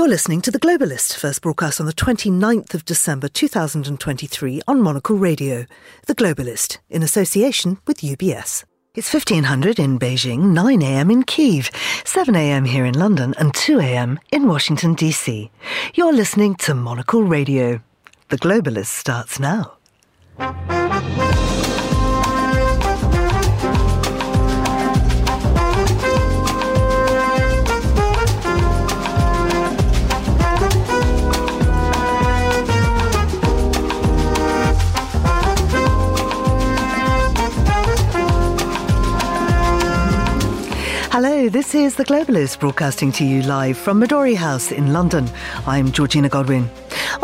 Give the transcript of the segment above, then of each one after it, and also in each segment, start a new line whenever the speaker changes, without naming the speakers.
You're listening to The Globalist, first broadcast on the 29th of December 2023 on Monocle Radio. The Globalist, in association with UBS. It's 1500 in Beijing, 9am in Kiev, 7am here in London, and 2am in Washington, D.C. You're listening to Monocle Radio. The Globalist starts now. This is The Globalist broadcasting to you live from Midori House in London. I'm Georgina Godwin.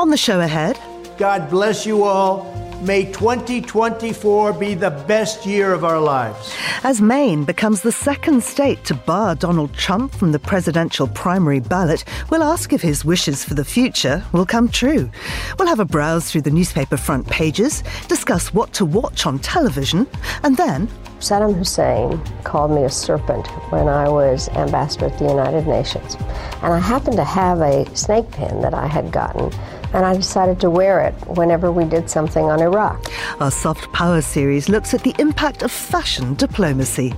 On the show ahead,
God bless you all. May 2024 be the best year of our lives.
As Maine becomes the second state to bar Donald Trump from the presidential primary ballot, we'll ask if his wishes for the future will come true. We'll have a browse through the newspaper front pages, discuss what to watch on television, and then
Saddam Hussein called me a serpent when I was ambassador at the United Nations. And I happened to have a snake pin that I had gotten, and I decided to wear it whenever we did something on Iraq.
Our Soft Power series looks at the impact of fashion diplomacy.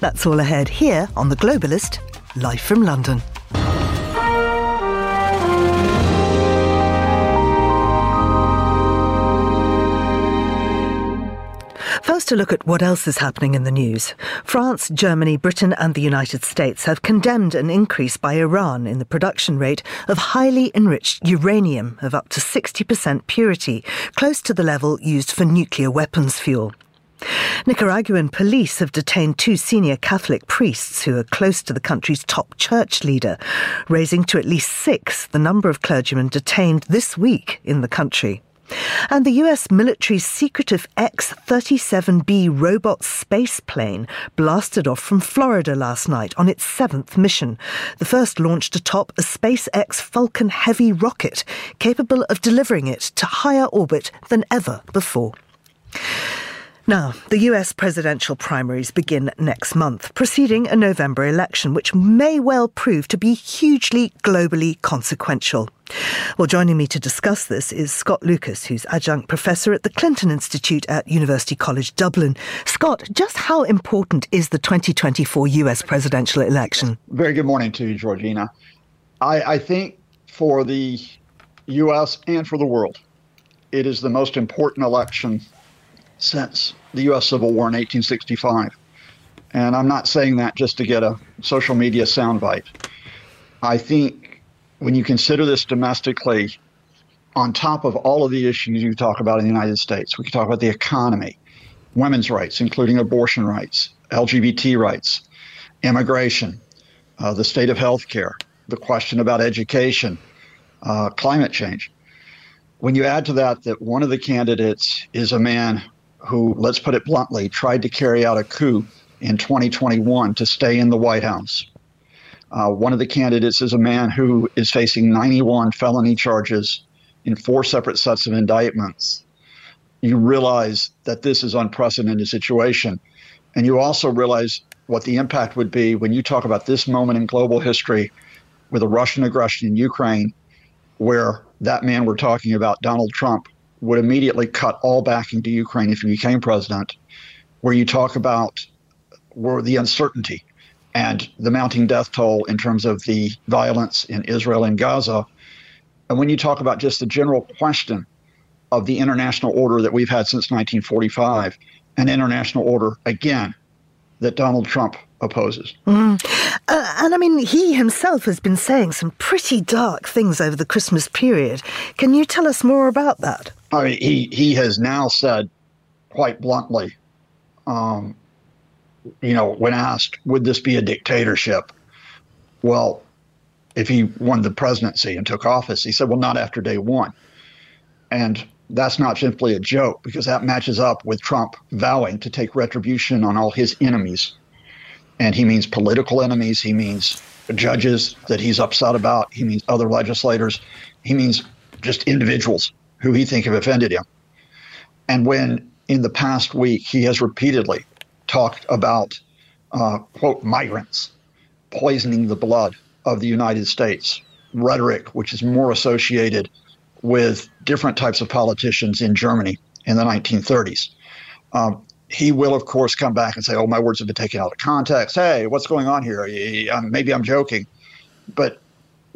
That's all ahead here on The Globalist, live from London. First, a look at what else is happening in the news. France, Germany, Britain, and the United States have condemned an increase by Iran in the production rate of highly enriched uranium of up to 60% purity, close to the level used for nuclear weapons fuel. Nicaraguan police have detained two senior Catholic priests who are close to the country's top church leader, raising to at least six the number of clergymen detained this week in the country. And the US military's secretive X 37B robot space plane blasted off from Florida last night on its seventh mission, the first launched atop a SpaceX Falcon Heavy rocket, capable of delivering it to higher orbit than ever before. Now, the US presidential primaries begin next month, preceding a November election, which may well prove to be hugely globally consequential. Well, joining me to discuss this is Scott Lucas, who's adjunct professor at the Clinton Institute at University College Dublin. Scott, just how important is the 2024 US presidential election?
Very good morning to you, Georgina. I, I think for the US and for the world, it is the most important election since the U.S. Civil War in 1865. And I'm not saying that just to get a social media soundbite. I think when you consider this domestically, on top of all of the issues you talk about in the United States, we can talk about the economy, women's rights, including abortion rights, LGBT rights, immigration, uh, the state of health care, the question about education, uh, climate change. When you add to that that one of the candidates is a man who, let's put it bluntly, tried to carry out a coup in 2021 to stay in the White House. Uh, one of the candidates is a man who is facing 91 felony charges in four separate sets of indictments. You realize that this is unprecedented situation, and you also realize what the impact would be when you talk about this moment in global history with a Russian aggression in Ukraine, where that man we're talking about, Donald Trump, would immediately cut all backing to Ukraine if he became president, where you talk about where the uncertainty and the mounting death toll in terms of the violence in Israel and Gaza. And when you talk about just the general question of the international order that we've had since 1945, an international order, again, that Donald Trump opposes.
Mm. Uh, and I mean, he himself has been saying some pretty dark things over the Christmas period. Can you tell us more about that?
I mean, he, he has now said quite bluntly, um, you know, when asked, would this be a dictatorship? Well, if he won the presidency and took office, he said, well, not after day one. And that's not simply a joke because that matches up with Trump vowing to take retribution on all his enemies. And he means political enemies, he means judges that he's upset about, he means other legislators, he means just individuals who he think have offended him. And when in the past week he has repeatedly talked about, uh, quote, migrants poisoning the blood of the United States rhetoric, which is more associated with different types of politicians in Germany in the 1930s. Um, he will, of course, come back and say, "Oh, my words have been taken out of context. Hey, what's going on here? Maybe I'm joking, but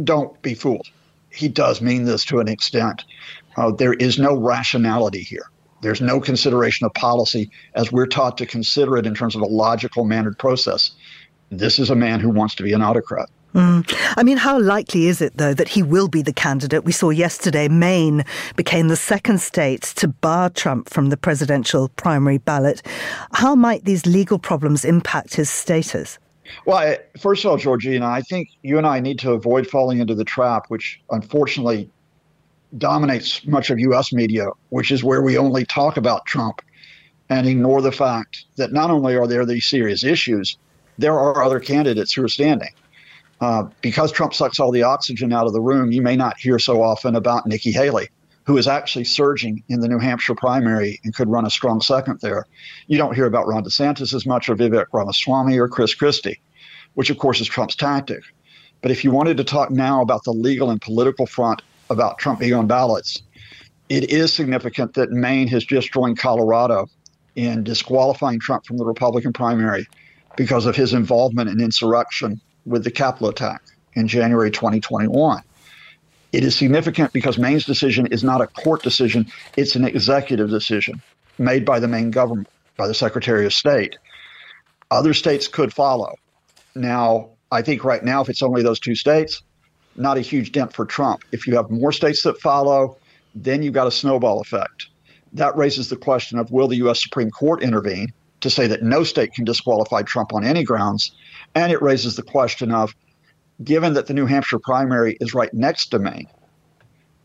don't be fooled. He does mean this to an extent. Uh, there is no rationality here. There's no consideration of policy as we're taught to consider it in terms of a logical, mannered process. This is a man who wants to be an autocrat.
Mm. I mean, how likely is it, though, that he will be the candidate? We saw yesterday Maine became the second state to bar Trump from the presidential primary ballot. How might these legal problems impact his status?
Well, first of all, Georgina, I think you and I need to avoid falling into the trap, which unfortunately dominates much of U.S. media, which is where we only talk about Trump and ignore the fact that not only are there these serious issues, there are other candidates who are standing. Uh, because Trump sucks all the oxygen out of the room, you may not hear so often about Nikki Haley, who is actually surging in the New Hampshire primary and could run a strong second there. You don't hear about Ron DeSantis as much, or Vivek Ramaswamy, or Chris Christie, which of course is Trump's tactic. But if you wanted to talk now about the legal and political front about Trump being on ballots, it is significant that Maine has just joined Colorado in disqualifying Trump from the Republican primary because of his involvement in insurrection with the Capitol attack in January 2021. It is significant because Maine's decision is not a court decision, it's an executive decision made by the Maine government, by the Secretary of State. Other states could follow. Now, I think right now, if it's only those two states, not a huge dent for Trump. If you have more states that follow, then you've got a snowball effect. That raises the question of will the U.S. Supreme Court intervene to say that no state can disqualify Trump on any grounds? And it raises the question of given that the New Hampshire primary is right next to Maine,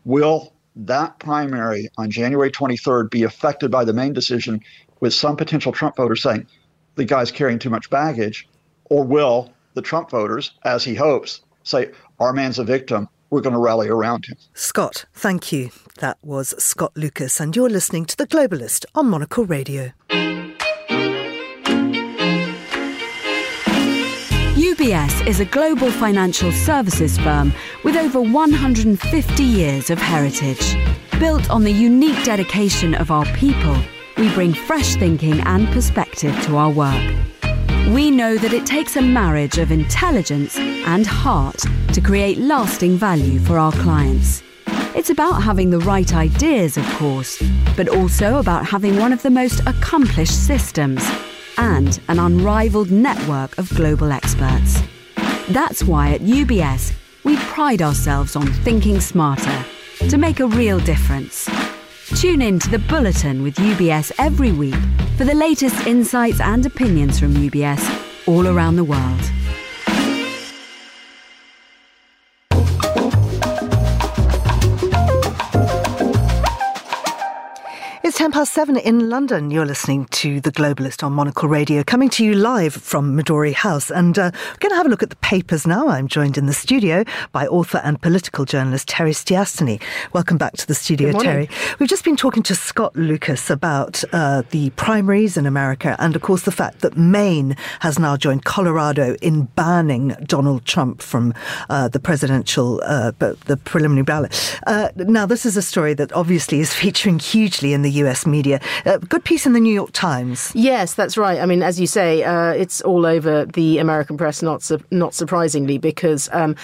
will that primary on January 23rd be affected by the Maine decision with some potential Trump voters saying the guy's carrying too much baggage? Or will the Trump voters, as he hopes, say, our man's a victim, we're going to rally around him.
Scott, thank you. That was Scott Lucas, and you're listening to The Globalist on Monocle Radio.
UBS is a global financial services firm with over 150 years of heritage. Built on the unique dedication of our people, we bring fresh thinking and perspective to our work. We know that it takes a marriage of intelligence and heart to create lasting value for our clients. It's about having the right ideas, of course, but also about having one of the most accomplished systems and an unrivaled network of global experts. That's why at UBS, we pride ourselves on thinking smarter to make a real difference. Tune in to the Bulletin with UBS every week for the latest insights and opinions from UBS all around the world.
It's 10 past seven in London. You're listening to The Globalist on Monocle Radio, coming to you live from Midori House. And uh, we're going to have a look at the papers now. I'm joined in the studio by author and political journalist Terry Stiastny. Welcome back to the studio, Terry. We've just been talking to Scott Lucas about uh, the primaries in America and, of course, the fact that Maine has now joined Colorado in banning Donald Trump from uh, the presidential, uh, the preliminary ballot. Uh, now, this is a story that obviously is featuring hugely in the US media. A good piece in the New York Times.
Yes, that's right. I mean, as you say, uh, it's all over the American press, not su- not surprisingly, because um,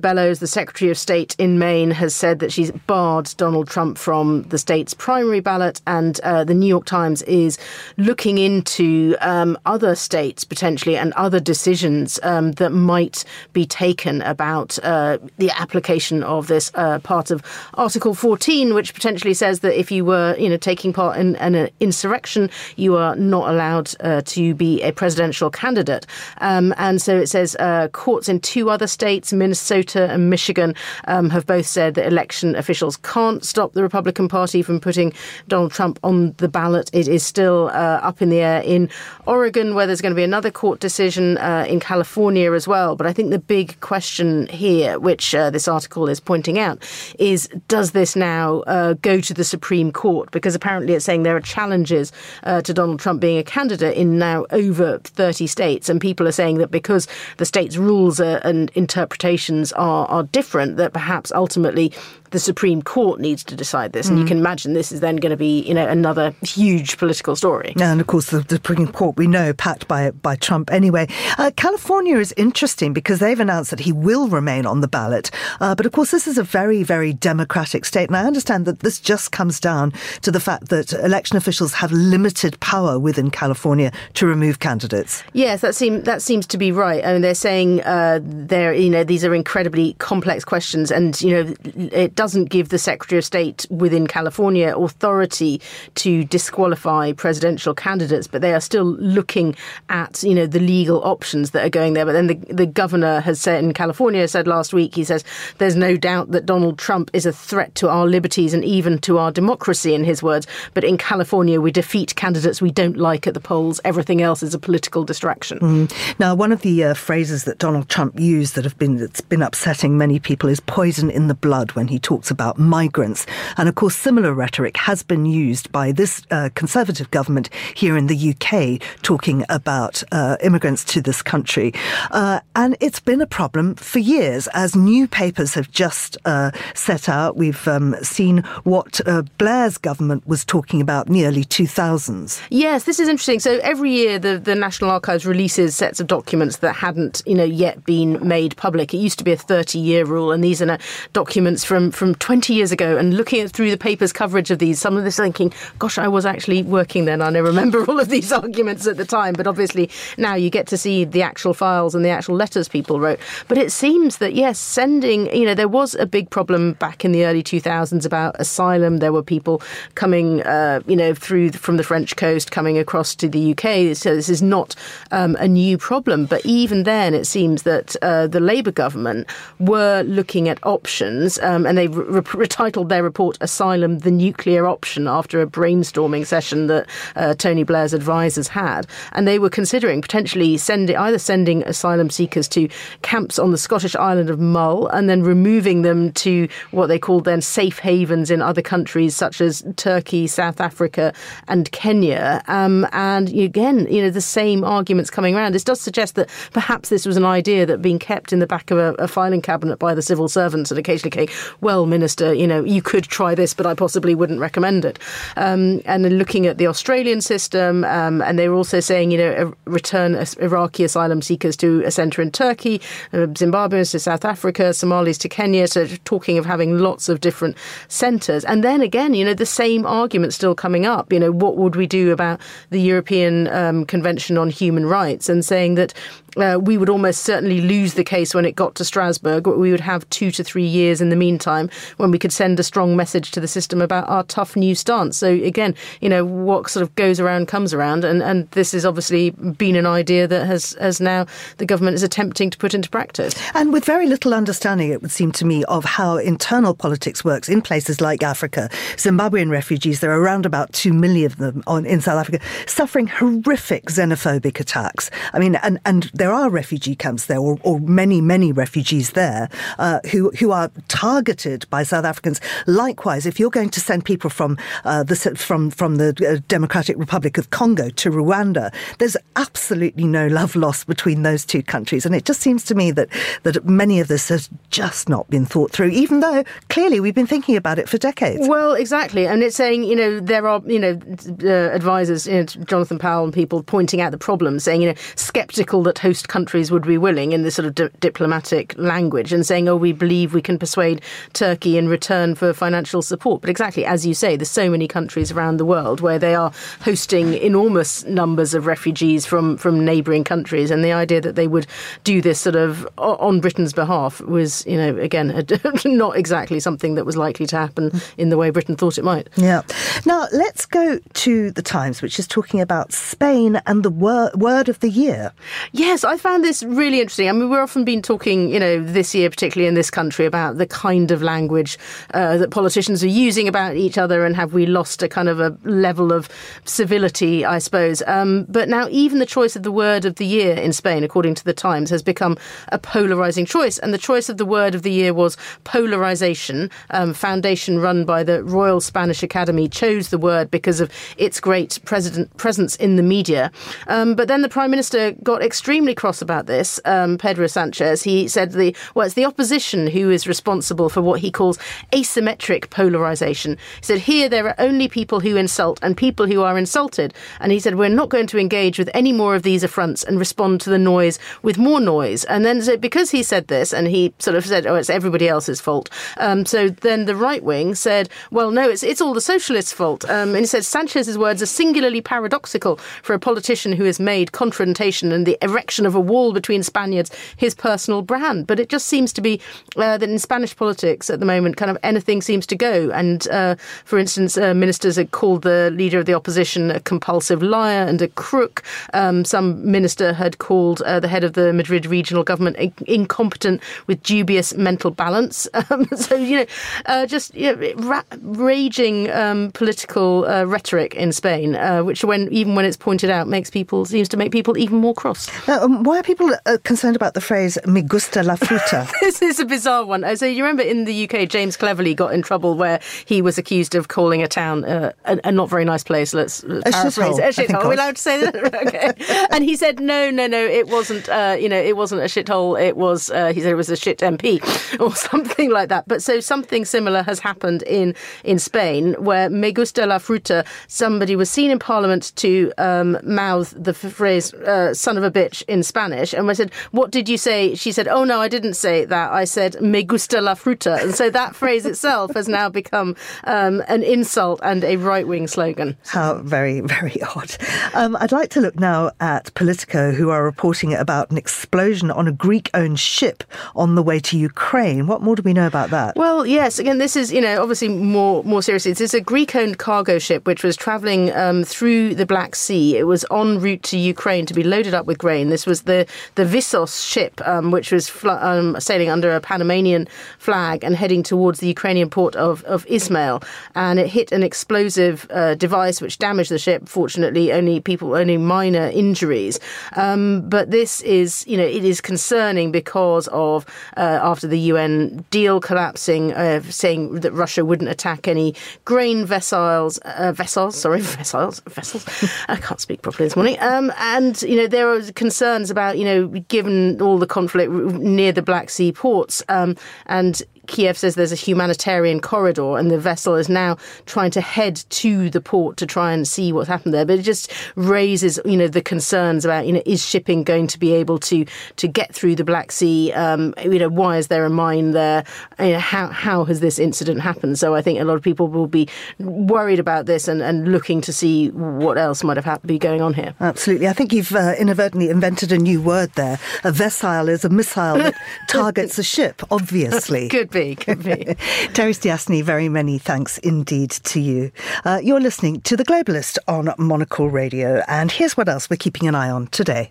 Bellows, the Secretary of State in Maine, has said that she's barred Donald Trump from the state's primary ballot, and uh, the New York Times is looking into um, other states potentially and other decisions um, that might be taken about uh, the application of this uh, part of Article 14, which potentially says that if you were, you know, part in, in an insurrection, you are not allowed uh, to be a presidential candidate. Um, and so it says uh, courts in two other states, Minnesota and Michigan, um, have both said that election officials can't stop the Republican Party from putting Donald Trump on the ballot. It is still uh, up in the air in Oregon, where there's going to be another court decision uh, in California as well. But I think the big question here, which uh, this article is pointing out, is does this now uh, go to the Supreme Court? Because apparently it's saying there are challenges uh, to Donald Trump being a candidate in now over 30 states. And people are saying that because the states' rules are, and interpretations are, are different, that perhaps ultimately the Supreme Court needs to decide this. And mm. you can imagine this is then going to be, you know, another huge political story.
And of course, the, the Supreme Court, we know, packed by by Trump anyway. Uh, California is interesting because they've announced that he will remain on the ballot. Uh, but of course, this is a very, very democratic state. And I understand that this just comes down to the fact that election officials have limited power within California to remove candidates.
Yes, that seems that seems to be right. I mean, they're saying uh, they're, you know, these are incredibly complex questions, and you know, it doesn't give the Secretary of State within California authority to disqualify presidential candidates, but they are still looking at you know the legal options that are going there. But then the, the governor has said in California said last week he says there's no doubt that Donald Trump is a threat to our liberties and even to our democracy, in his words. But in California, we defeat candidates we don't like at the polls. Everything else is a political distraction.
Mm. Now, one of the uh, phrases that Donald Trump used that have been that's been upsetting many people is "poison in the blood" when he talks about migrants. And of course, similar rhetoric has been used by this uh, Conservative government here in the UK, talking about uh, immigrants to this country. Uh, and it's been a problem for years, as new papers have just uh, set out. We've um, seen what uh, Blair's government was talking about in the early 2000s.
Yes, this is interesting. So every year, the, the National Archives releases sets of documents that hadn't, you know, yet been made public. It used to be a 30-year rule, and these are documents from from 20 years ago and looking at, through the paper's coverage of these, some of this thinking, gosh, I was actually working then I remember all of these arguments at the time. But obviously now you get to see the actual files and the actual letters people wrote. But it seems that, yes, sending, you know, there was a big problem back in the early 2000s about asylum. There were people coming, uh, you know, through from the French coast, coming across to the UK. So this is not um, a new problem. But even then, it seems that uh, the Labour government were looking at options um, and they re- retitled their report Asylum the Nuclear Option after a brainstorming session that uh, Tony Blair's advisors had. And they were considering potentially either sending asylum seekers to camps on the Scottish island of Mull and then removing them to what they called then safe havens in other countries such as Turkey, South Africa, and Kenya. Um, and again, you know, the same arguments coming around. This does suggest that perhaps this was an idea that being kept in the back of a, a filing cabinet by the civil servants and occasionally, okay, well, Minister, you know, you could try this, but I possibly wouldn't recommend it. Um, and then looking at the Australian system, um, and they were also saying, you know, return Iraqi asylum seekers to a centre in Turkey, uh, Zimbabweans to South Africa, Somalis to Kenya. So talking of having lots of different centres. And then again, you know, the same argument still coming up. You know, what would we do about the European um, Convention on Human Rights and saying that uh, we would almost certainly lose the case when it got to Strasbourg. We would have two to three years in the meantime when we could send a strong message to the system about our tough new stance. So again, you know, what sort of goes around comes around, and, and this has obviously been an idea that has, has now the government is attempting to put into practice.
And with very little understanding, it would seem to me, of how internal politics works in places like Africa. Zimbabwean refugees, there are around about two million of them on, in South Africa, suffering horrific xenophobic attacks. I mean, and, and there are refugee camps there, or, or many, many refugees there, uh, who who are targeted by South Africans. Likewise, if you're going to send people from uh, the from from the uh, Democratic Republic of Congo to Rwanda, there's absolutely no love lost between those two countries, and it just seems to me that that many of this has just not been thought through, even though clearly we've been thinking about it for decades.
Well, exactly, and it's saying you know there are you know uh, advisors, you know, Jonathan Powell and people pointing out the problems, saying you know skeptical that host countries would be willing in this sort of di- diplomatic language and saying, oh, we believe we can persuade Turkey in return for financial support. But exactly as you say, there's so many countries around the world where they are hosting enormous numbers of refugees from, from neighbouring countries. And the idea that they would do this sort of on Britain's behalf was, you know, again, not exactly something that was likely to happen in the way Britain thought it might.
Yeah. Now, let's go to the Times, which is talking about Spain and the wor- word of the year.
Yes, Yes, I found this really interesting. I mean, we're often been talking, you know, this year, particularly in this country, about the kind of language uh, that politicians are using about each other and have we lost a kind of a level of civility, I suppose. Um, but now, even the choice of the word of the year in Spain, according to the Times, has become a polarizing choice. And the choice of the word of the year was polarization. Um, foundation run by the Royal Spanish Academy chose the word because of its great president presence in the media. Um, but then the Prime Minister got extremely cross about this, um, Pedro Sanchez. He said the well, it's the opposition who is responsible for what he calls asymmetric polarization. He said here there are only people who insult and people who are insulted. And he said we're not going to engage with any more of these affronts and respond to the noise with more noise. And then so because he said this and he sort of said, oh, it's everybody else's fault. Um, so then the right wing said, well, no, it's it's all the socialists' fault. Um, and he said Sanchez's words are singularly paradoxical for a politician who has made confrontation and the erection of a wall between Spaniards his personal brand. But it just seems to be uh, that in Spanish politics at the moment, kind of anything seems to go. And uh, for instance, uh, ministers had called the leader of the opposition a compulsive liar and a crook. Um, some minister had called uh, the head of the Madrid regional government incompetent with dubious mental balance. Um, so you know, uh, just you know, ra- raging um, political uh, rhetoric in Spain, which when even when it's pointed out makes people seems to make people even more cross.
Um, why are people uh, concerned about the phrase "me gusta la fruta"?
this is a bizarre one. Uh, so you remember in the UK, James Cleverly got in trouble where he was accused of calling a town uh, a, a, not very nice place. Let's, let's
a
paraphrase.
Shithole,
a shithole. Are we allowed to say that? okay. And he said, no, no, no, it wasn't. Uh, you know, it wasn't a shithole. It was. Uh, he said it was a shit MP or something like that. But so something similar has happened in in Spain where "me gusta la fruta." Somebody was seen in Parliament to um, mouth the phrase uh, "son of a bitch" in Spanish, and I said, "What did you say?" She said, "Oh no, I didn't say that. I said me gusta la fruta," and so that phrase itself has now become um, an insult and a right-wing slogan.
How very, very odd. Um, I'd like to look now at Politico, who are reporting about an explosion on a Greek-owned ship on the way to Ukraine. What more do we know about that?
Well, yes. Again, this is you know obviously more more seriously. This is a Greek-owned cargo ship which was travelling um, through the Black Sea. It was en route to Ukraine to be loaded up with grain. This was the the Vyssos ship, um, which was fl- um, sailing under a Panamanian flag and heading towards the Ukrainian port of, of Ismail. And it hit an explosive uh, device which damaged the ship. Fortunately, only people, only minor injuries. Um, but this is, you know, it is concerning because of uh, after the UN deal collapsing, uh, saying that Russia wouldn't attack any grain vessels, uh, vessels, sorry, vessels, vessels. I can't speak properly this morning. Um, and you know, there are concerns about, you know, given all the conflict near the Black Sea ports, um, and Kiev says there's a humanitarian corridor, and the vessel is now trying to head to the port to try and see what's happened there. But it just raises, you know, the concerns about, you know, is shipping going to be able to to get through the Black Sea? Um, you know, why is there a mine there? You know, how how has this incident happened? So I think a lot of people will be worried about this and, and looking to see what else might have be going on here.
Absolutely, I think you've uh, inadvertently invented a new word there. A vessel is a missile that targets a ship. Obviously,
could be, could be.
Terry Stiastny, very many thanks indeed to you. Uh, you're listening to The Globalist on Monocle Radio, and here's what else we're keeping an eye on today.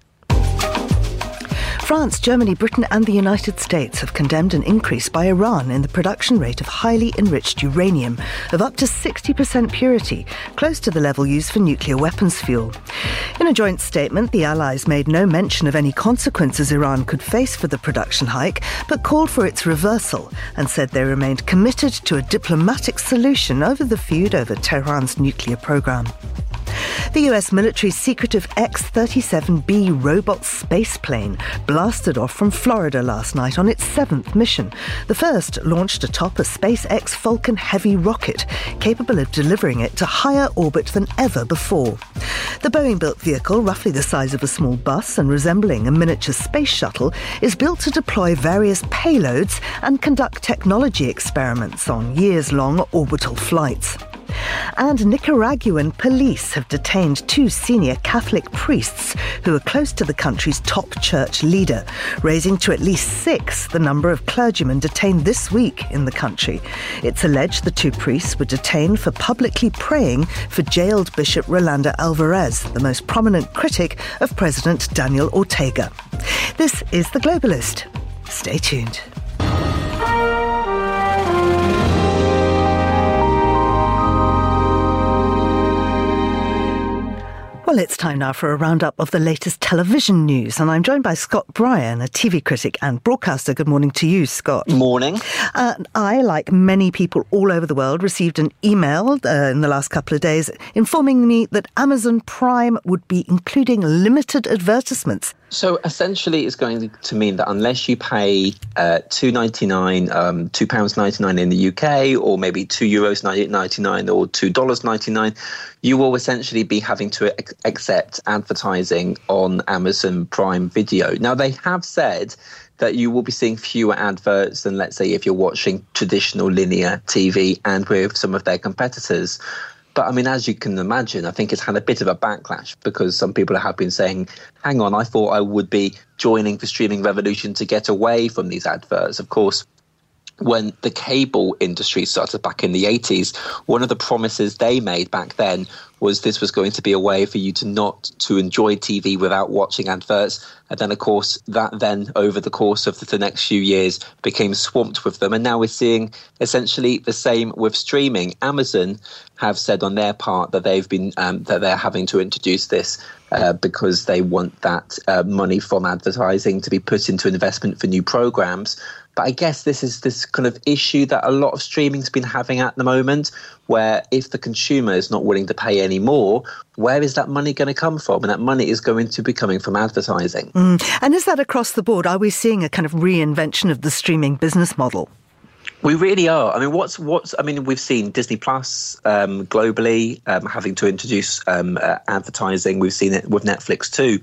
France, Germany, Britain, and the United States have condemned an increase by Iran in the production rate of highly enriched uranium of up to 60% purity, close to the level used for nuclear weapons fuel. In a joint statement, the Allies made no mention of any consequences Iran could face for the production hike, but called for its reversal and said they remained committed to a diplomatic solution over the feud over Tehran's nuclear program. The US military's secretive X 37B robot spaceplane blasted off from Florida last night on its seventh mission. The first launched atop a SpaceX Falcon Heavy rocket, capable of delivering it to higher orbit than ever before. The Boeing built vehicle, roughly the size of a small bus and resembling a miniature space shuttle, is built to deploy various payloads and conduct technology experiments on years long orbital flights. And Nicaraguan police have detained two senior Catholic priests who are close to the country's top church leader, raising to at least six the number of clergymen detained this week in the country. It's alleged the two priests were detained for publicly praying for jailed Bishop Rolando Alvarez, the most prominent critic of President Daniel Ortega. This is The Globalist. Stay tuned. Well, it's time now for a roundup of the latest television news, and I'm joined by Scott Bryan, a TV critic and broadcaster. Good morning to you, Scott.
Morning.
Uh, I, like many people all over the world, received an email uh, in the last couple of days informing me that Amazon Prime would be including limited advertisements
so essentially, it's going to mean that unless you pay uh, two ninety nine, um, two pounds ninety nine in the UK, or maybe two euros ninety nine, or two dollars ninety nine, you will essentially be having to accept advertising on Amazon Prime Video. Now they have said that you will be seeing fewer adverts than, let's say, if you're watching traditional linear TV and with some of their competitors. But I mean, as you can imagine, I think it's had a bit of a backlash because some people have been saying, hang on, I thought I would be joining the streaming revolution to get away from these adverts. Of course, when the cable industry started back in the 80s, one of the promises they made back then was this was going to be a way for you to not to enjoy TV without watching adverts. And then, of course, that then over the course of the next few years became swamped with them. And now we're seeing essentially the same with streaming. Amazon have said on their part that they've been um, that they're having to introduce this uh, because they want that uh, money from advertising to be put into investment for new programs. But I guess this is this kind of issue that a lot of streaming's been having at the moment, where if the consumer is not willing to pay any more, where is that money going to come from? And that money is going to be coming from advertising.
Mm. And is that across the board? Are we seeing a kind of reinvention of the streaming business model?
We really are. I mean, what's what's? I mean, we've seen Disney Plus um, globally um, having to introduce um, uh, advertising. We've seen it with Netflix too.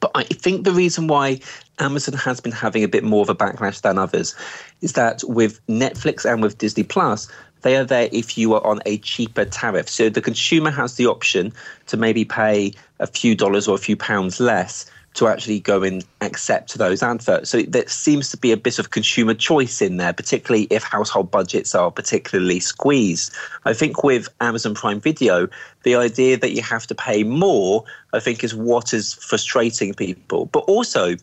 But I think the reason why Amazon has been having a bit more of a backlash than others is that with Netflix and with Disney Plus, they are there if you are on a cheaper tariff. So the consumer has the option to maybe pay a few dollars or a few pounds less to actually go and accept those adverts. So there seems to be a bit of consumer choice in there, particularly if household budgets are particularly squeezed. I think with Amazon Prime Video, the idea that you have to pay more, I think, is what is frustrating people. But also,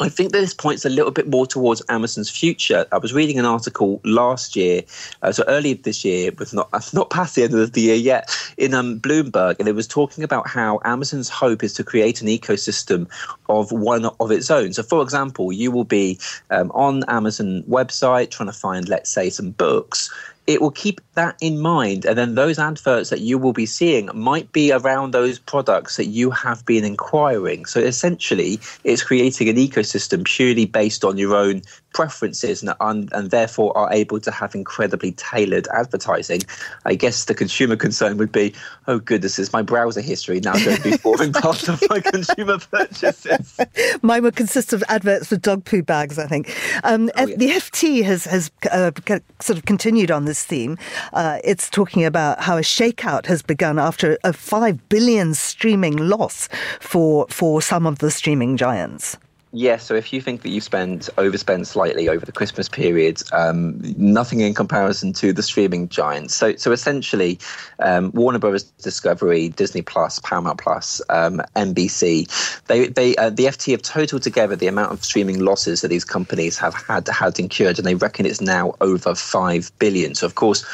I think that this points a little bit more towards Amazon's future. I was reading an article last year, uh, so earlier this year, but not not past the end of the year yet, in um, Bloomberg, and it was talking about how Amazon's hope is to create an ecosystem of one of its own. So, for example, you will be um, on Amazon website trying to find, let's say, some books it will keep that in mind. And then those adverts that you will be seeing might be around those products that you have been inquiring. So essentially, it's creating an ecosystem purely based on your own preferences and, and therefore are able to have incredibly tailored advertising. I guess the consumer concern would be, oh goodness, is my browser history now going to be forming part of my consumer purchases?
Mine would consist of adverts for dog poo bags, I think. Um, oh, yeah. The FT has, has uh, sort of continued on this theme. Uh, it's talking about how a shakeout has begun after a 5 billion streaming loss for, for some of the streaming giants.
Yeah, so if you think that you spend overspent slightly over the Christmas period, um, nothing in comparison to the streaming giants. So, so essentially, um, Warner Brothers Discovery, Disney Plus, Paramount Plus, um, NBC, they, they, uh, the FT have totaled together the amount of streaming losses that these companies have had had incurred, and they reckon it's now over five billion. So, of course,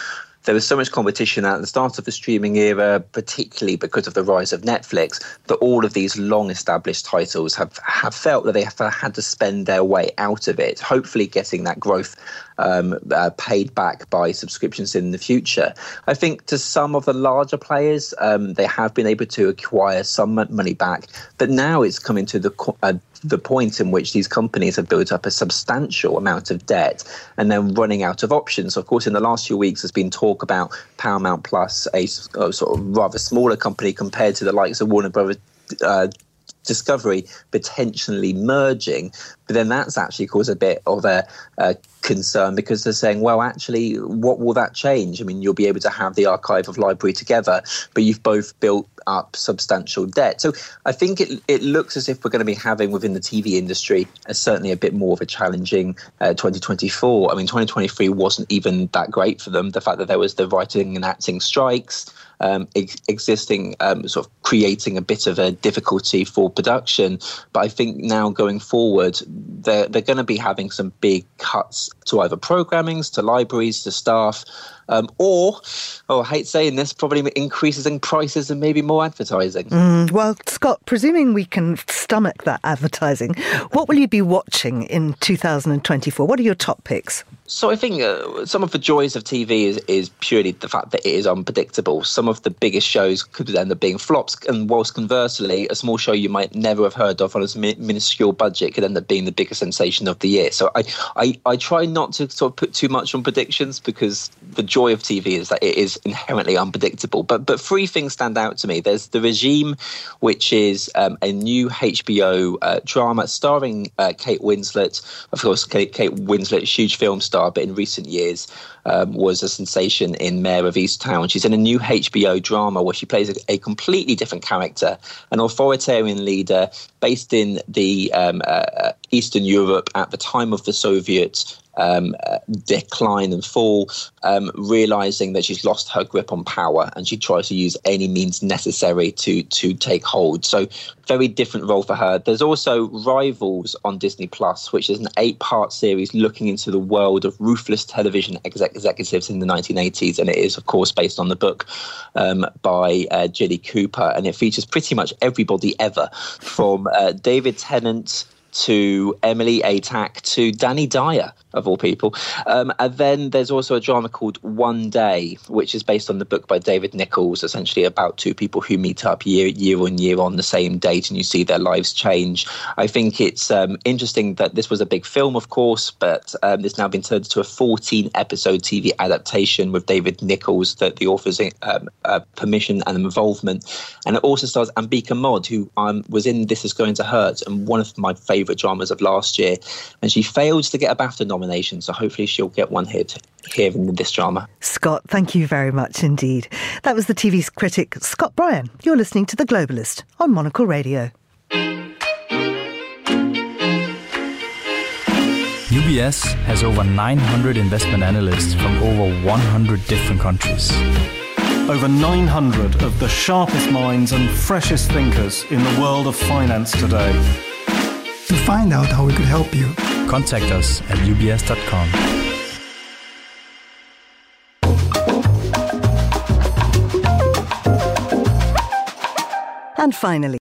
there was so much competition at the start of the streaming era, particularly because of the rise of Netflix, that all of these long established titles have, have felt that they have had to spend their way out of it, hopefully getting that growth um, uh, paid back by subscriptions in the future. I think to some of the larger players, um, they have been able to acquire some money back, but now it's coming to the uh, the point in which these companies have built up a substantial amount of debt and then running out of options. Of course, in the last few weeks, there's been talk about Paramount Plus, a, a sort of rather smaller company compared to the likes of Warner Brothers. Uh, Discovery potentially merging. But then that's actually caused a bit of a, a concern because they're saying, well, actually, what will that change? I mean, you'll be able to have the archive of library together, but you've both built up substantial debt. So I think it, it looks as if we're going to be having within the TV industry uh, certainly a bit more of a challenging uh, 2024. I mean, 2023 wasn't even that great for them. The fact that there was the writing and acting strikes, um, ex- existing, um, sort of creating a bit of a difficulty for production. But I think now going forward, they're, they're going to be having some big cuts to either programmings, to libraries, to staff. Um, or, oh, I hate saying this, probably increases in prices and maybe more advertising.
Mm, well, Scott, presuming we can stomach that advertising, what will you be watching in 2024? What are your top picks?
So I think uh, some of the joys of TV is, is purely the fact that it is unpredictable. Some of the biggest shows could end up being flops, and whilst conversely, a small show you might never have heard of on a minuscule budget could end up being the biggest sensation of the year. So I, I, I try not to sort of put too much on predictions because the joy of TV is that it is inherently unpredictable. But but three things stand out to me. There's The Regime, which is um, a new HBO uh, drama starring uh, Kate Winslet. Of course, Kate, Kate Winslet, huge film star but in recent years um, was a sensation in Mare of Easttown. She's in a new HBO drama where she plays a, a completely different character, an authoritarian leader based in the um, uh, Eastern Europe at the time of the Soviet um, decline and fall, um, realizing that she's lost her grip on power and she tries to use any means necessary to to take hold. So, very different role for her. There's also Rivals on Disney Plus, which is an eight-part series looking into the world of ruthless television exec- executives in the 1980s, and it is, of course, based on the book um, by uh, Jilly Cooper, and it features pretty much everybody ever, from uh, David Tennant to Emily Atack to Danny Dyer, of all people. Um, and then there's also a drama called One Day, which is based on the book by David Nicholls, essentially about two people who meet up year year on year on the same date, and you see their lives change. I think it's um, interesting that this was a big film, of course, but um, it's now been turned into a 14 episode TV adaptation with David Nicholls, that the author's um, uh, permission and involvement. And it also stars Ambika Mod, who um, was in This Is Going to Hurt, and one of my favourite dramas of last year. And she failed to get a BAFTA nomination nomination. So hopefully she'll get one here, to, here in this drama.
Scott, thank you very much indeed. That was the TV's critic, Scott Bryan. You're listening to The Globalist on Monocle Radio.
UBS has over 900 investment analysts from over 100 different countries.
Over 900 of the sharpest minds and freshest thinkers in the world of finance today.
To find out how we could help you,
Contact us at ubs.com.
And finally,